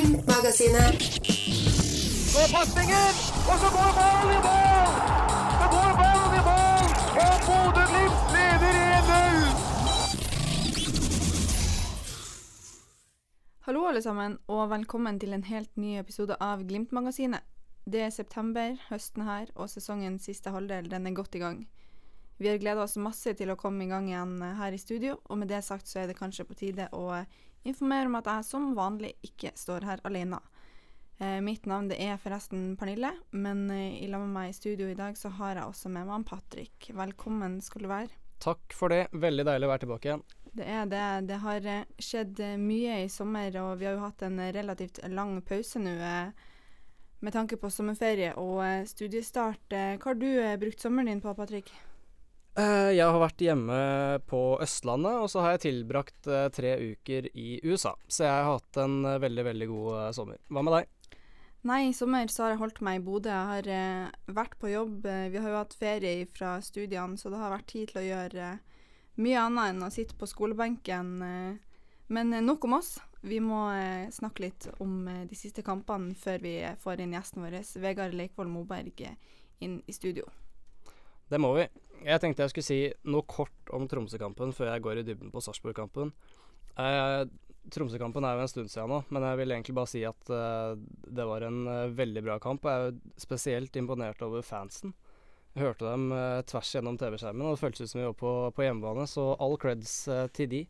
Glimt-magasinet. er pasningen, og så går ballen i mål! Så går ballen i mål, og Bodø-Glimt leder 1-0! Hallo alle sammen, og velkommen til en helt ny episode av Glimt-magasinet. Det er september, høsten her, og sesongens siste halvdel den er godt i gang. Vi har gleda oss masse til å komme i gang igjen eh, her i studio, og med det sagt så er det kanskje på tide å informere om at jeg som vanlig ikke står her alene. Eh, mitt navn det er forresten Pernille, men eh, i lag med meg i studio i dag så har jeg også med meg Patrick. Velkommen skal du være. Takk for det. Veldig deilig å være tilbake igjen. Det er det. Det har eh, skjedd mye i sommer, og vi har jo hatt en relativt lang pause nå med tanke på sommerferie og studiestart. Hva har du brukt sommeren din på, Patrick? Eh, Jeg har vært hjemme på Østlandet, og så har jeg tilbrakt eh, tre uker i USA. Så jeg har hatt en eh, veldig, veldig god sommer. Hva med deg? Nei, i sommer så har jeg holdt meg i Bodø. Jeg har eh, vært på jobb. Vi har jo hatt ferie fra studiene, så det har vært tid til å gjøre mye annet enn å sitte på skolebenken. Men nok om oss. Vi må eh, snakke litt om de siste kampene før vi får inn gjesten vår, Vegard Leikvoll Moberg, inn i studio. Det må vi. Jeg tenkte jeg skulle si noe kort om Tromsø-kampen før jeg går i dybden på Sarpsborg-kampen. Eh, Tromsø-kampen er jo en stund siden nå, men jeg vil egentlig bare si at eh, det var en eh, veldig bra kamp. og Jeg er jo spesielt imponert over fansen. Jeg hørte dem eh, tvers gjennom TV-skjermen, og det føltes ut som vi var på, på hjemmebane, så all creds eh, til de.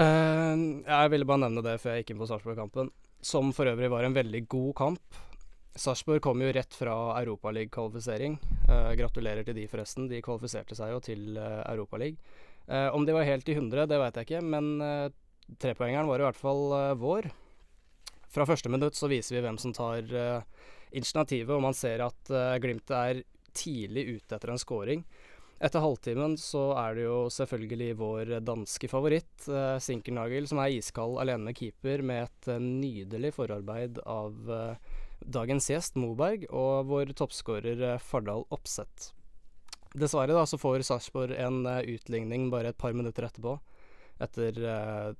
Eh, jeg ville bare nevne det før jeg gikk inn på Sarpsborg-kampen, som for øvrig var en veldig god kamp. Sarpsborg kom jo rett fra Europaliga-kvalifisering. Uh, gratulerer til de, forresten. De kvalifiserte seg jo til uh, Europaliga. Uh, om de var helt i 100, det veit jeg ikke, men uh, trepoengeren var i hvert fall eh, vår. Fra første minutt så viser vi hvem som tar eh, initiativet, og man ser at eh, Glimt er tidlig ute etter en scoring. Etter halvtimen så er det jo selvfølgelig vår danske favoritt, uh, Sinkernagel, som er iskald alene med keeper med et eh, nydelig forarbeid av eh, dagens gjest, Moberg, og vår toppskårer eh, Fardal Opseth. Dessverre da så får Sarpsborg en eh, utligning bare et par minutter etterpå, etter eh,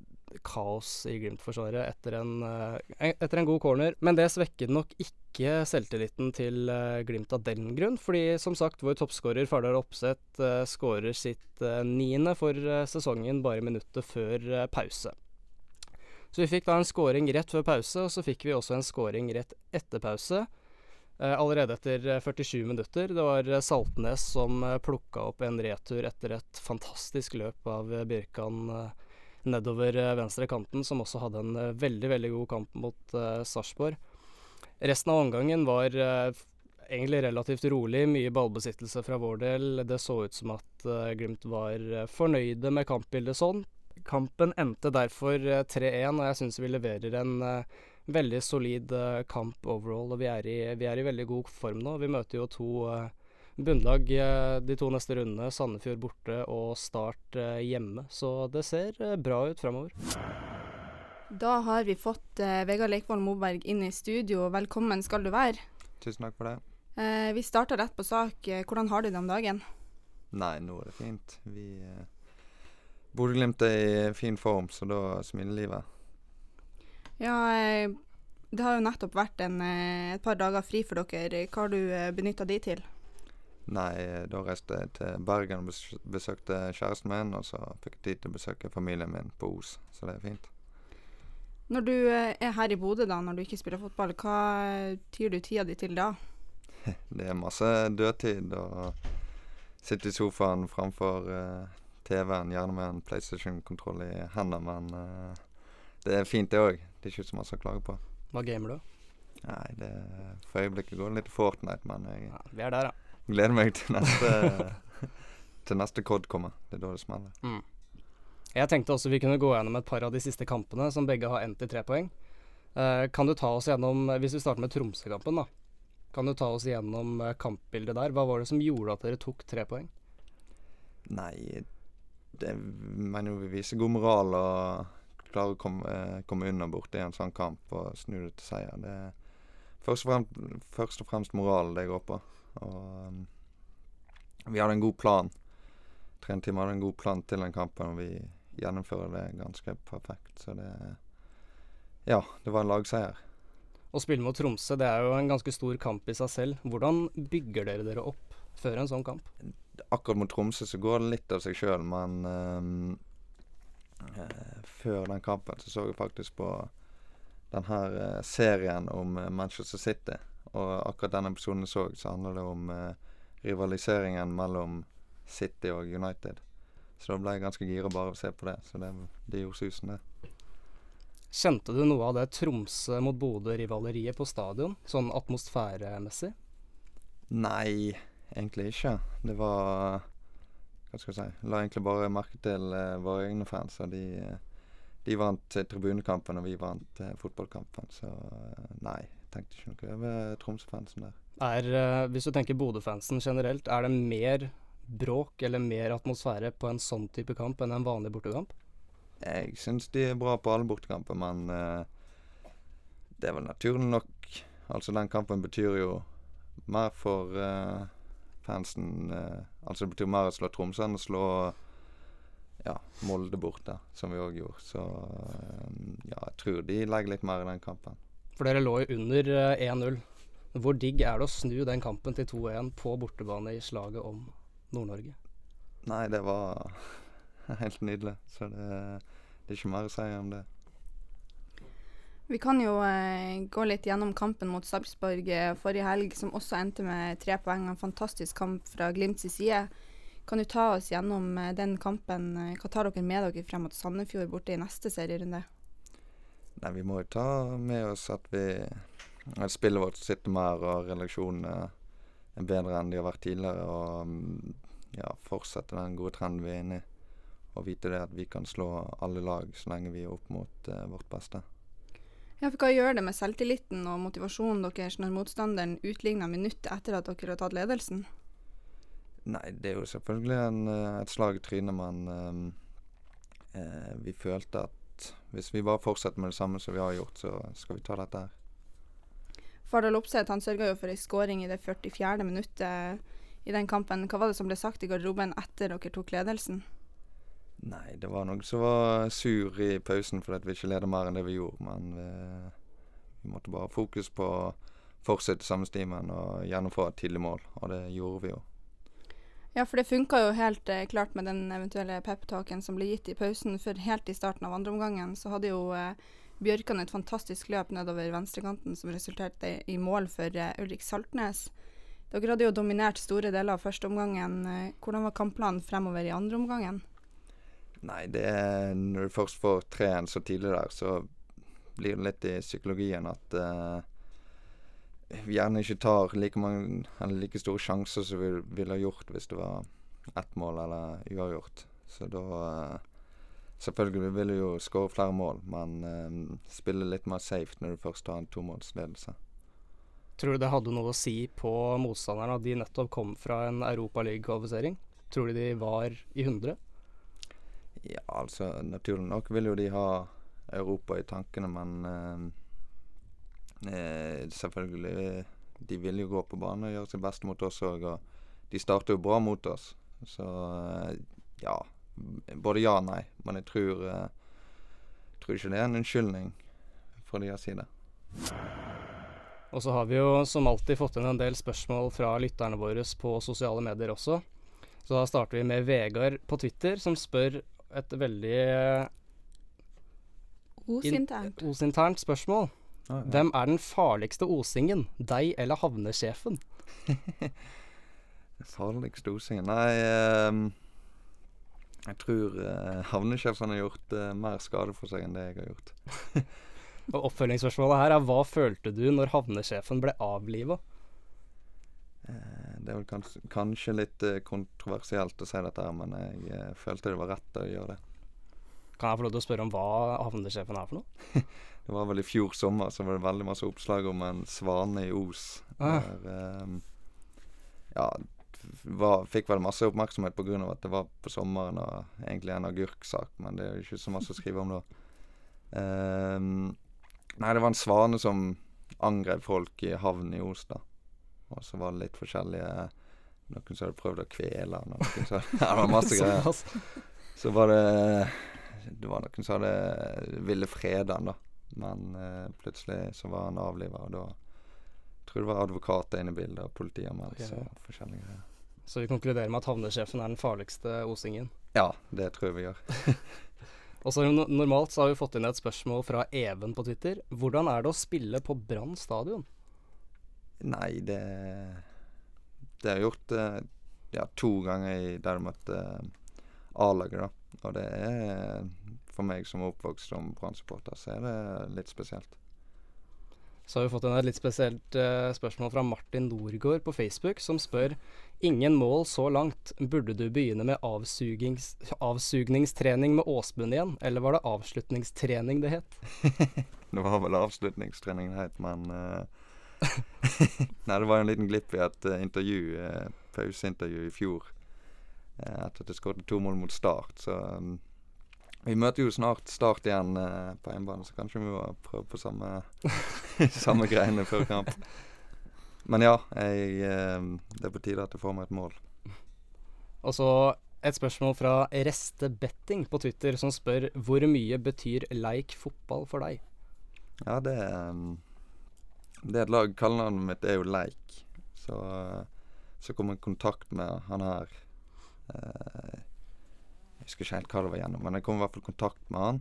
kaos i Glimt-forsvaret etter, eh, etter en god corner. Men det svekket nok ikke selvtilliten til eh, Glimt av den grunn, fordi som sagt, vår toppskårer Fardal Opseth uh, skårer sitt eh, niende for eh, sesongen bare minuttet før eh, pause. Så vi fikk da en scoring rett før pause, og så fikk vi også en scoring rett etter pause. Eh, allerede etter eh, 47 minutter. Det var eh, Saltnes som plukka opp en retur etter et fantastisk løp av Bjørkan eh, nedover eh, venstre kanten, som også hadde en eh, veldig, veldig god kamp mot Sarpsborg. Resten av omgangen var eh, egentlig relativt rolig, mye ballbesittelse fra vår del. Det så ut som at eh, Glimt var eh, fornøyde med kampbildet sånn. Kampen endte derfor eh, 3-1, og jeg syns vi leverer en eh, veldig solid eh, kamp overall. Og vi er, i, vi er i veldig god form nå. Vi møter jo to eh, bunnlag eh, de to neste rundene. Sandefjord borte og Start eh, hjemme. Så det ser eh, bra ut framover. Da har vi fått eh, Vegard Leikvoll Moberg inn i studio. Velkommen skal du være. Tusen takk for det. Eh, vi starter rett på sak. Eh, Hvordan har du det om dagen? Nei, nå er det fint. Vi eh, Bodø-Glimt er i fin form, så da smiler livet. Ja, eh, det har jo nettopp vært en, eh, et par dager fri for dere. Hva har du eh, benytta de til? Nei, da reiste jeg til Bergen og besøkte kjæresten min, og så fikk jeg tid til å besøke familien min på Os, så det er fint. Når du er her i Bodø, da, når du ikke spiller fotball, hva tyr du tida di til da? Det er masse dødtid og sitte i sofaen framfor eh, TV-en, gjerne med en PlayStation-kontroll i hendene, men uh, det er fint, det òg. Det er ikke så masse å klage på. Hva gamer du? Nei, det for øyeblikket går det litt Fortnite, men jeg Ja, vi er der, ja. gleder meg til neste Til neste COD kommer. Det er da det smeller. Mm. Jeg tenkte også vi kunne gå gjennom et par av de siste kampene, som begge har endt i tre poeng. Uh, kan du ta oss gjennom, hvis vi starter med Tromsø-kampen, da. Kan du ta oss gjennom eh, kampbildet der? Hva var det som gjorde at dere tok tre poeng? Nei, det mener vi viser god moral og klarer å komme, eh, komme unna borti en sånn kamp og snu det til seier. Det er først og fremst, fremst moralen det går på. Og um, vi hadde en god plan. Trenerteamet hadde en god plan til den kampen, og vi gjennomfører det ganske perfekt. Så det Ja, det var en lagseier. Å spille mot Tromsø det er jo en ganske stor kamp i seg selv. Hvordan bygger dere dere opp før en sånn kamp? Akkurat mot Tromsø så går det litt av seg sjøl, men ehm, eh, før den kampen så så jeg faktisk på den her eh, serien om eh, Manchester City. Og akkurat den episoden jeg så, så handler det om eh, rivaliseringen mellom City og United. Så da ble jeg ganske gira bare av å se på det. Så det, det gjorde susen, det. Kjente du noe av det Tromsø mot Bodø-rivaleriet på stadion, sånn atmosfæremessig? Nei, egentlig ikke. Det var Hva skal jeg si La egentlig bare merke til eh, våre egne fans. Og de, de vant eh, tribunekampen, og vi vant eh, fotballkampen. Så nei, tenkte ikke noe over Tromsø-fansen der. Er, hvis du tenker Bodø-fansen generelt, er det mer bråk eller mer atmosfære på en sånn type kamp enn en vanlig bortekamp? Jeg syns de er bra på alle bortekamper, men uh, det er vel naturlig nok Altså, den kampen betyr jo mer for eh, fansen eh, Altså, det betyr mer å slå Tromsø enn å slå ja, Molde borte, som vi òg gjorde. Så eh, ja, jeg tror de legger litt mer i den kampen. For dere lå jo under eh, 1-0. Hvor digg er det å snu den kampen til 2-1 på bortebane i slaget om Nord-Norge? Nei, det var helt nydelig. Så det, det er ikke mer å si om det. Vi kan jo eh, gå litt gjennom kampen mot Sarpsborg eh, forrige helg, som også endte med tre poeng. En fantastisk kamp fra Glimts side. Kan du ta oss gjennom eh, den kampen? Eh, Hva tar dere med dere frem mot Sandefjord borte i neste serierunde? Nei, vi må jo ta med oss at vi at spillet vårt sitter mer, og relaksjonen er bedre enn de har vært tidligere. Og mm, ja, fortsette den gode trenden vi er inne i. Og vite det at vi kan slå alle lag så lenge vi er opp mot eh, vårt beste. Ja, for Hva gjør det med selvtilliten og motivasjonen deres når motstanderen utligner minuttet etter at dere har tatt ledelsen? Nei, det er jo selvfølgelig en, eh, et slag i trynet, men ehm, eh, vi følte at hvis vi bare fortsetter med det samme som vi har gjort, så skal vi ta dette her. Fardal Opseth han sørga jo for ei skåring i det 44. minuttet i den kampen. Hva var det som ble sagt i garderoben etter dere tok ledelsen? Nei, det var noen som var sur i pausen fordi vi ikke leder mer enn det vi gjorde. Men vi, vi måtte bare ha fokus på å fortsette samme stimen og gjennomføre et tidlig mål. Og det gjorde vi jo. Ja, for det funka jo helt eh, klart med den eventuelle peptalken som ble gitt i pausen. For helt i starten av andreomgangen så hadde jo eh, Bjørkan et fantastisk løp nedover venstrekanten som resulterte i mål for eh, Ulrik Saltnes. Dere hadde jo dominert store deler av førsteomgangen. Eh, hvordan var kampplanen fremover i andreomgangen? Nei, det er når du først får 3-1 så tidlig der, så blir det litt i psykologien at uh, vi gjerne ikke tar like, mange, like store sjanser som vi ville gjort hvis det var ett mål eller uavgjort. Så da uh, Selvfølgelig vil du jo skåre flere mål, men uh, spille litt mer safe når du først har en tomålsledelse. Tror du det hadde noe å si på motstanderne at de nettopp kom fra en europaligakvalifisering? Tror du de var i 100? Ja, altså naturlig nok vil jo de ha Europa i tankene, men eh, eh, selvfølgelig De vil jo gå på banen og gjøre sitt beste mot oss òg, og de starter jo bra mot oss. Så eh, ja. Både ja og nei, men jeg tror eh, tror ikke det er en unnskyldning fra deres side. Og så har vi jo som alltid fått inn en del spørsmål fra lytterne våre på sosiale medier også. Så da starter vi med Vegard på Twitter, som spør et veldig eh, Osinternt. osinternt spørsmål. Hvem er den farligste osingen? Deg eller havnesjefen? Farligste osingen Nei, ehm, jeg tror uh, havnesjefen har gjort eh, mer skade for seg enn det jeg har gjort. Og oppfølgingsspørsmålet her er hva følte du når havnesjefen ble avliva? Eh, det er vel kanskje, kanskje litt eh, kontroversielt å si dette, her, men jeg eh, følte det var rett å gjøre det. Kan jeg få lov til å spørre om hva havnesjefen er for noe? Det var vel i fjor sommer så var det veldig masse oppslag om en svane i Os. Ah. Der, um, ja, var, fikk vel masse oppmerksomhet pga. at det var på sommeren og egentlig en agurksak, men det er jo ikke så masse å skrive om da. Um, nei, det var en svane som angrep folk i havnen i Os, da. Og så var det litt forskjellige Noen som hadde prøvd å kvele han, og noen som hadde, det var masse greier. Så var det Det var noen som hadde ville frede han, da. Men eh, plutselig så var han avliva, og da tror jeg det var advokater inne i bildet, og politianmeldelse okay. og forskjellige greier. Så vi konkluderer med at havnesjefen er den farligste osingen. Ja, det tror jeg vi gjør. Og så normalt så har vi fått inn et spørsmål fra Even på Twitter. Hvordan er det å spille på Brann stadion? Nei, det Det har jeg gjort eh, ja, to ganger i der møtte eh, A-laget, da. Og det er For meg som er oppvokst som Brann-supporter, så er det litt spesielt. Så har vi fått en et litt spesielt uh, spørsmål fra Martin Norgård på Facebook, som spør Ingen mål så langt. Burde du begynne med avsugings, avsugningstrening med Åsmund igjen, eller var det avslutningstrening det het? Det var vel avslutningstrening det het, men eh, Nei, det var en liten glipp i et eh, intervju, eh, pauseintervju i fjor. eh, etter at jeg skåret to mål mot Start. Så um, vi møter jo snart Start igjen eh, på hjemmebane, så kanskje vi må prøve på samme, samme greiene før kamp. Men ja, jeg, eh, det er på tide at jeg får meg et mål. Og så et spørsmål fra Reste Betting på Twitter, som spør hvor mye betyr leik fotball for deg? Ja, det um, Det er et lag Kallenavnet mitt er jo Leik. Så, uh, så kom jeg i kontakt med han her eh, Jeg husker ikke helt hva det var gjennom, men jeg kom i hvert fall i kontakt med han.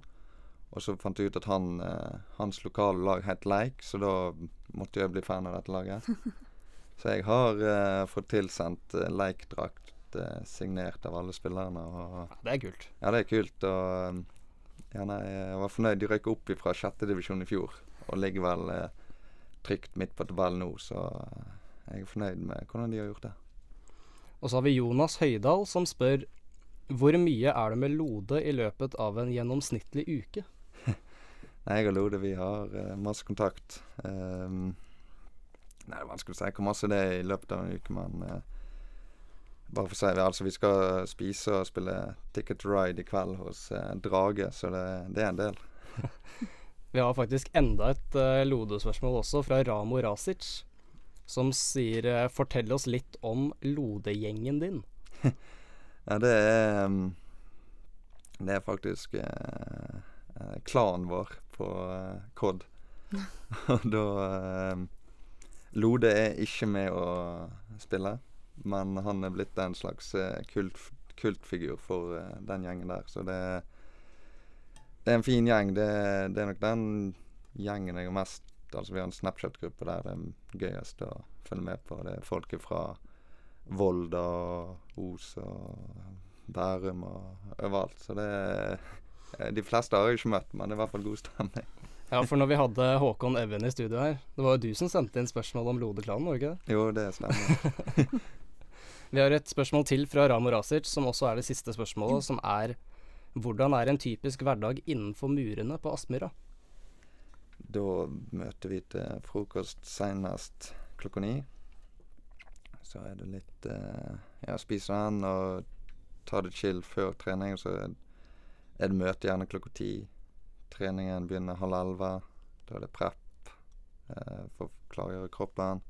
Og så fant jeg ut at han, eh, hans lokale lag het Leik, så da måtte jeg bli fan av dette laget. så jeg har eh, fått tilsendt uh, Leik-drakt eh, signert av alle spillerne. Og Ja, det er kult. ja, det er kult. Og ja, nei, jeg var fornøyd. De røyk opp fra sjettedivisjon i fjor og ligger vel eh, trygt midt på tabellen nå, så eh, jeg er fornøyd med hvordan de har gjort det. Og så har vi Jonas Høydal som spør hvor mye er det med Lode i løpet av en gjennomsnittlig uke? Nei, jeg og Lode vi har uh, masse kontakt. Um, nei, det er vanskelig å si hvor masse det er i løpet av en uke, men uh, bare for å si det, altså vi skal spise og spille Ticket to Ride i kveld hos uh, Drage, så det, det er en del. Vi har faktisk enda et uh, Lode-spørsmål også, fra Ramo Rasic, som sier eh, fortell oss litt om Lode-gjengen din. Ja, det er um, Det er faktisk uh, klanen vår på uh, Cod. Og da eh, Lode er ikke med å spille, men han er blitt en slags kult, kultfigur for den gjengen der. Så det, det er en fin gjeng. Det, det er nok den gjengen jeg har mest Altså Vi har en Snapchat-gruppe der det er gøyest å følge med på. Det er folk fra Volda og Os og Bærum og overalt. Så det er De fleste har jeg ikke møtt, men det er i hvert fall god stemning. Ja, for når vi hadde Håkon Even i studio her, det var jo du som sendte inn spørsmål om Lode-klanen, var det ikke det? Jo, det stemmer. Vi har et spørsmål til fra Ramo Rasic, som også er det siste spørsmålet, som er hvordan er en typisk hverdag innenfor murene på Aspmyra? Da møter vi til frokost senest klokka ni. Så er det litt eh, Ja, spiser den og tar det chill før trening. Så er det møte gjerne klokka ti. Treningen begynner halv elleve. Da er det prep eh, for å klargjøre kroppen.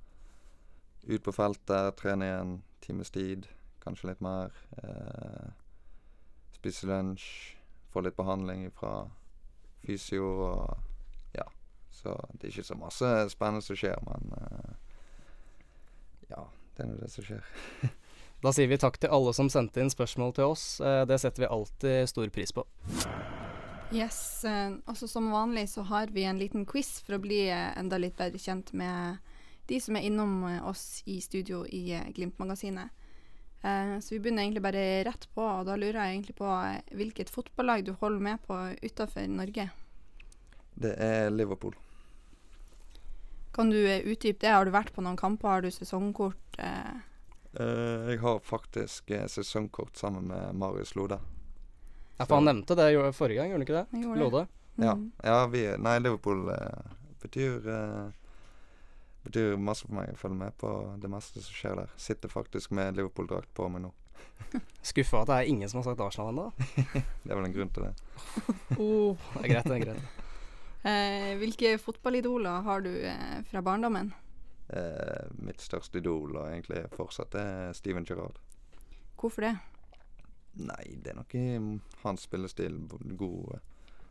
Ut på feltet, trene i en times tid, kanskje litt mer. Eh, spise lunsj, få litt behandling fra fysio og ja. Så det er ikke så masse spennende som skjer, men uh, ja, det er nå det som skjer. Da sier vi takk til alle som sendte inn spørsmål til oss. Eh, Det setter vi alltid stor pris på. Yes. Eh, også som vanlig så har vi en liten quiz for å bli eh, enda litt bedre kjent med de som er innom oss i studio i Glimt-magasinet. Eh, så vi begynner egentlig bare rett på, og da lurer jeg egentlig på eh, hvilket fotballag du holder med på utafor Norge. Det er Liverpool. Kan du eh, utdype det? Har du vært på noen kamper? Har du sesongkort? Eh, Eh, jeg har faktisk sesongkort sammen med Marius Lode. Ja, for han nevnte det forrige gang, gjorde han ikke det? Lode. Ja, Mm. ja vi, nei, Liverpool eh, betyr eh, Betyr masse for meg. å følge med på det meste som skjer der. Sitter faktisk med Liverpool-drakt på meg nå. Skuffa at det er ingen som har sagt Arsenal ennå. Det er vel en grunn til det. Oh. Det er greit, det er greit. Eh, hvilke fotballidoler har du eh, fra barndommen? Eh, mitt største idol, og egentlig fortsatt, er Steven Gerrard. Hvorfor det? Nei, det er nok i hans spillestil. God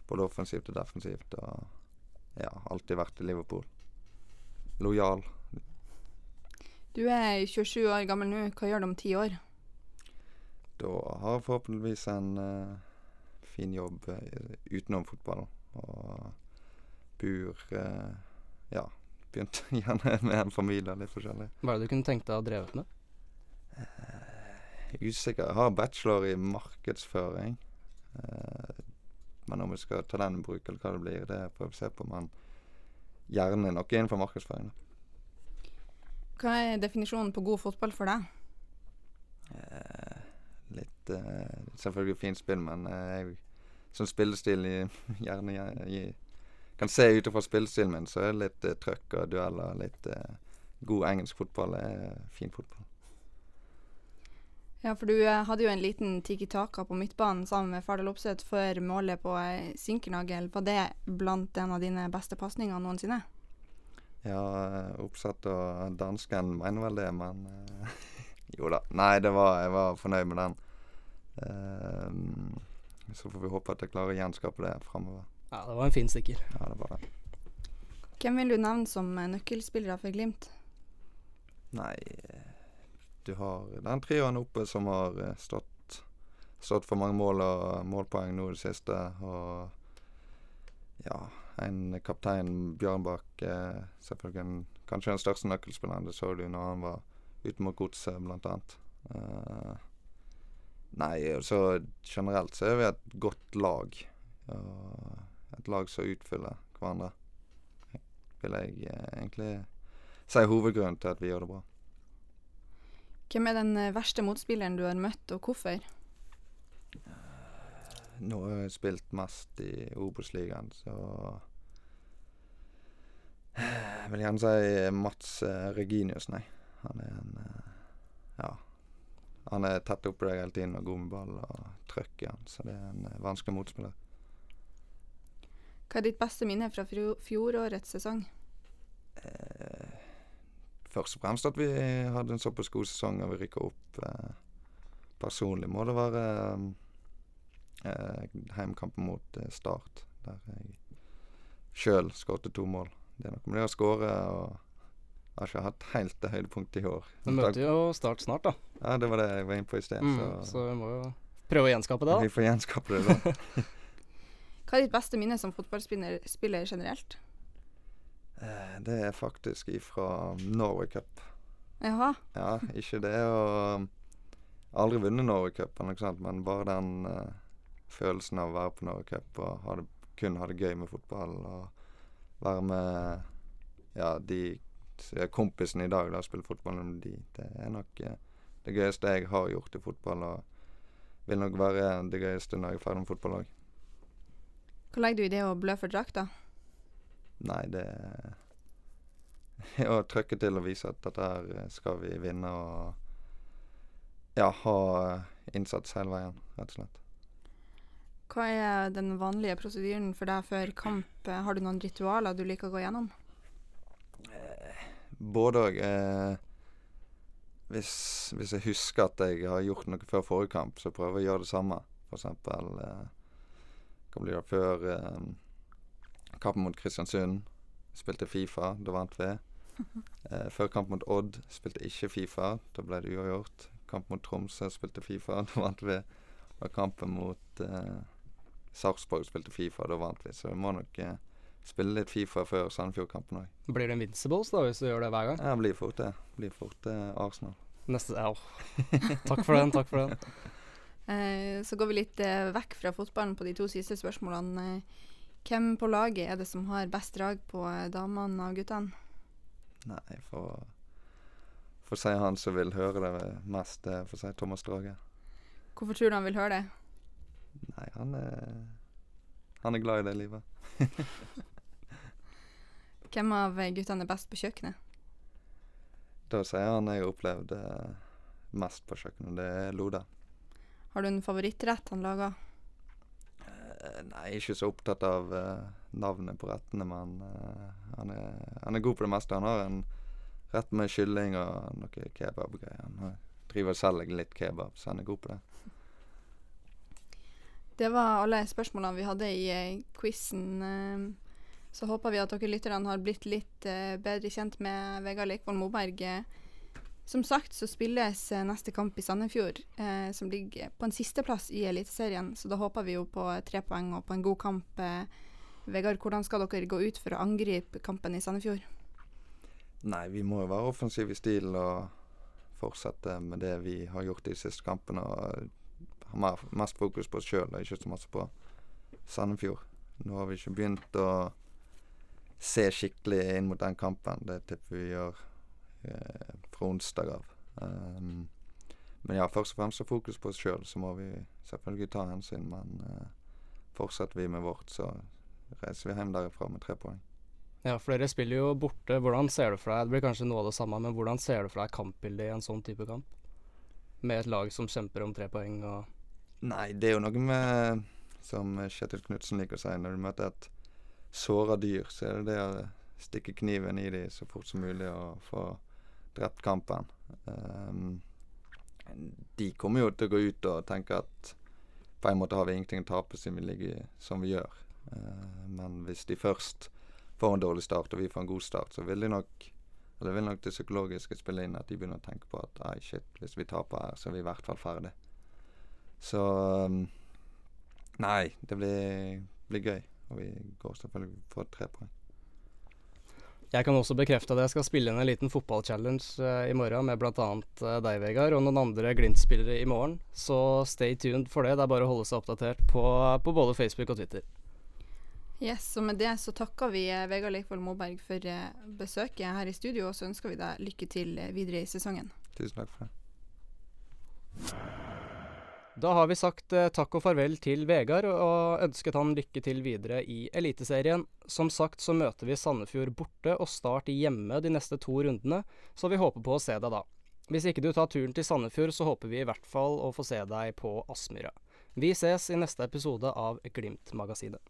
både offensivt og defensivt. Og ja, alltid vært i Liverpool. Lojal. Du er 27 år gammel nå. Hva gjør du om ti år? Da har jeg forhåpentligvis en uh, fin jobb uh, utenom fotball. Og bor uh, Ja, begynt gjerne med en familie og litt forskjellig. Hva er det du kunne tenkt deg å ha drevet med? Usikker. Jeg har bachelor i markedsføring. Eh, men om jeg skal ta den i bruk, eller hva det blir, det prøver vi se på. Men gjerne noe innenfor markedsføring. Hva er definisjonen på god fotball for deg? Eh, litt eh, Selvfølgelig fint spill, men eh, som spillestil i, gjerne i, kan se ut ifra spillestilen min, så er det litt eh, trøkk og dueller. Litt eh, god engelsk fotball er fin fotball. Ja, for du eh, hadde jo en liten tiki-taka på midtbanen sammen med Fardal Opseth før målet på eh, Sinkernagel. Var det blant en av dine beste pasninger noensinne? Ja, Opseth Oppsett og dansken mener vel det, men eh, Jo da. Nei, det var, jeg var fornøyd med den. Eh, så får vi håpe at jeg klarer å gjenskape det framover. Ja, det var en fin stikker. Ja, det var det. Hvem vil du nevne som eh, nøkkelspillere for Glimt? Nei, eh, du har den trioen oppe som har eh, stått, stått for mange mål og målpoeng nå i det siste. Og ja, en kaptein, Bjørnbakk, er selvfølgelig kanskje den største nøkkelspilleren. Det så du når han var ute mot Godset, blant annet. Eh, nei, så generelt så er vi et godt lag. Og et lag som utfyller hverandre. Vil jeg eh, egentlig si hovedgrunnen til at vi gjør det bra. Hvem er den eh, verste motspilleren du har møtt, og hvorfor? Nå har jeg spilt mest i Obos-ligaen, så Jeg vil gjerne si Mats eh, Reginius, nei. Han er en eh, Ja. Han er tett oppe deg hele tiden med god med ball og trøkk i han, så det er en eh, vanskelig motspiller. Hva er ditt beste minne fra fjorårets sesong? Eh, først og fremst at vi hadde en såpass god sesong og vi rykka opp. Eh, personlig må det være eh, heimkampen mot eh, Start, der jeg sjøl skåret to mål. Det er noe med det å skåre og jeg har ikke hatt helt det høydepunktet i år. Du møter jo Start snart, da. Ja, det var det jeg var inne på i sted. Mm, så, så vi må jo prøve å gjenskape det, da. vi får gjenskape det da. Hva er ditt beste minne som fotballspiller generelt? Eh, det er faktisk ifra Norway Cup. Jaha. Ja, ikke det å Aldri vunnet Norway Cup, men bare den uh, følelsen av å være på Norway Cup og ha det, kun ha det gøy med fotball og være med ja, de kompisene i dag, da, spille fotball med de. Det er nok uh, det gøyeste jeg har gjort i fotball, og vil nok være det gøyeste når jeg er ferdig med fotball òg. Hva legger du i det å blø for drakta? Nei, det å trøkke til og vise at dette her eh, skal vi vinne og ja, ha eh, innsats hele veien, rett og slett. Hva er den vanlige prosedyren for deg før kamp? Har du noen ritualer du liker å gå gjennom? Både òg. Eh, hvis, hvis jeg husker at jeg har gjort noe før forrige kamp, så prøver jeg å gjøre det samme. For eksempel eh, Hva blir det før eh, kampen mot Kristiansund? Spilte Fifa, da vant vi. Eh, før kamp mot Odd spilte ikke Fifa, da ble det uavgjort. Kamp mot Tromsø spilte Fifa, da vant vi. Og kampen mot eh, Sarpsborg spilte Fifa, da vant vi. Så vi må nok eh, spille litt Fifa før Sandefjord-kampen òg. Blir det Invincibles da, hvis du gjør det hver gang? Ja, blir fort det. Blir fort eh, Arsenal. Neste Ja. Takk for den, takk for den. Eh, så går vi litt eh, vekk fra fotballen på de to siste spørsmålene. Eh, hvem på laget er det som har best drag på eh, damene og guttene? Nei, for For å si han som vil høre det mest, det er for å si Thomas Drage. Hvorfor tror du han vil høre det? Nei, han er Han er glad i det livet. Hvem av eh, guttene er best på kjøkkenet? Da sier han jeg har opplevd eh, mest på kjøkkenet, det er Loda. Har du en favorittrett han lager? Nei, ikke så opptatt av eh, navnet på rettene, men eh, han, er, han er god på det meste. Han har en rett med kylling og noe kebabgreier. Han driver og selger litt kebab, så han er god på det. Det var alle spørsmålene vi hadde i eh, quizen. Så håper vi at dere lytterne har blitt litt bedre kjent med Vegard Leikvoll Moberg. Som sagt så spilles eh, neste kamp i Sandefjord, eh, som ligger på en sisteplass i Eliteserien. Så da håper vi jo på eh, tre poeng og på en god kamp. Eh. Vegard, hvordan skal dere gå ut for å angripe kampen i Sandefjord? Nei, vi må jo være offensive i stil og fortsette med det vi har gjort de siste kampene. Og ha mest fokus på oss sjøl og ikke så masse på Sandefjord. Nå har vi ikke begynt å se skikkelig inn mot den kampen. Det tipper vi gjør eh, fra onsdag av. Um, men ja, først og fremst så fokus på oss sjøl. Så må vi selvfølgelig ta hensyn, men uh, fortsetter vi med vårt, så reiser vi hjem derifra med tre poeng. Ja, for dere spiller jo borte. Hvordan ser du for deg Det blir kanskje noe av det samme, men hvordan ser du for deg kampbildet i en sånn type kamp? Med et lag som kjemper om tre poeng og Nei, det er jo noe med Som Kjetil Knutsen liker å si, når du møter et såra dyr, så er det det å stikke kniven i dem så fort som mulig og få drept kampen. Um, de kommer jo til å gå ut og tenke at på en måte har vi ingenting å tape siden vi ligger som vi gjør. Uh, men hvis de først får en dårlig start, og vi får en god start, så vil de nok eller vil nok det psykologiske spille inn at de begynner å tenke på at ei, shit, hvis vi taper her, så er vi i hvert fall ferdig. Så um, Nei, det blir, blir gøy. Og vi går selvfølgelig for tre poeng. Jeg kan også bekrefte at jeg skal spille inn en liten fotballchallenge uh, i morgen med bl.a. Uh, deg, Vegard, og noen andre Glimt-spillere i morgen. Så stay tuned for det. Det er bare å holde seg oppdatert på, på både Facebook og Twitter. Yes, og med det så takker vi eh, Vegard Leikvoll Moberg for eh, besøket her i studio, og så ønsker vi deg lykke til eh, videre i sesongen. Tusen takk for det. Da har vi sagt eh, takk og farvel til Vegard, og ønsket han lykke til videre i Eliteserien. Som sagt så møter vi Sandefjord borte og Start hjemme de neste to rundene, så vi håper på å se deg da. Hvis ikke du tar turen til Sandefjord, så håper vi i hvert fall å få se deg på Aspmyra. Vi ses i neste episode av Glimt-magasinet.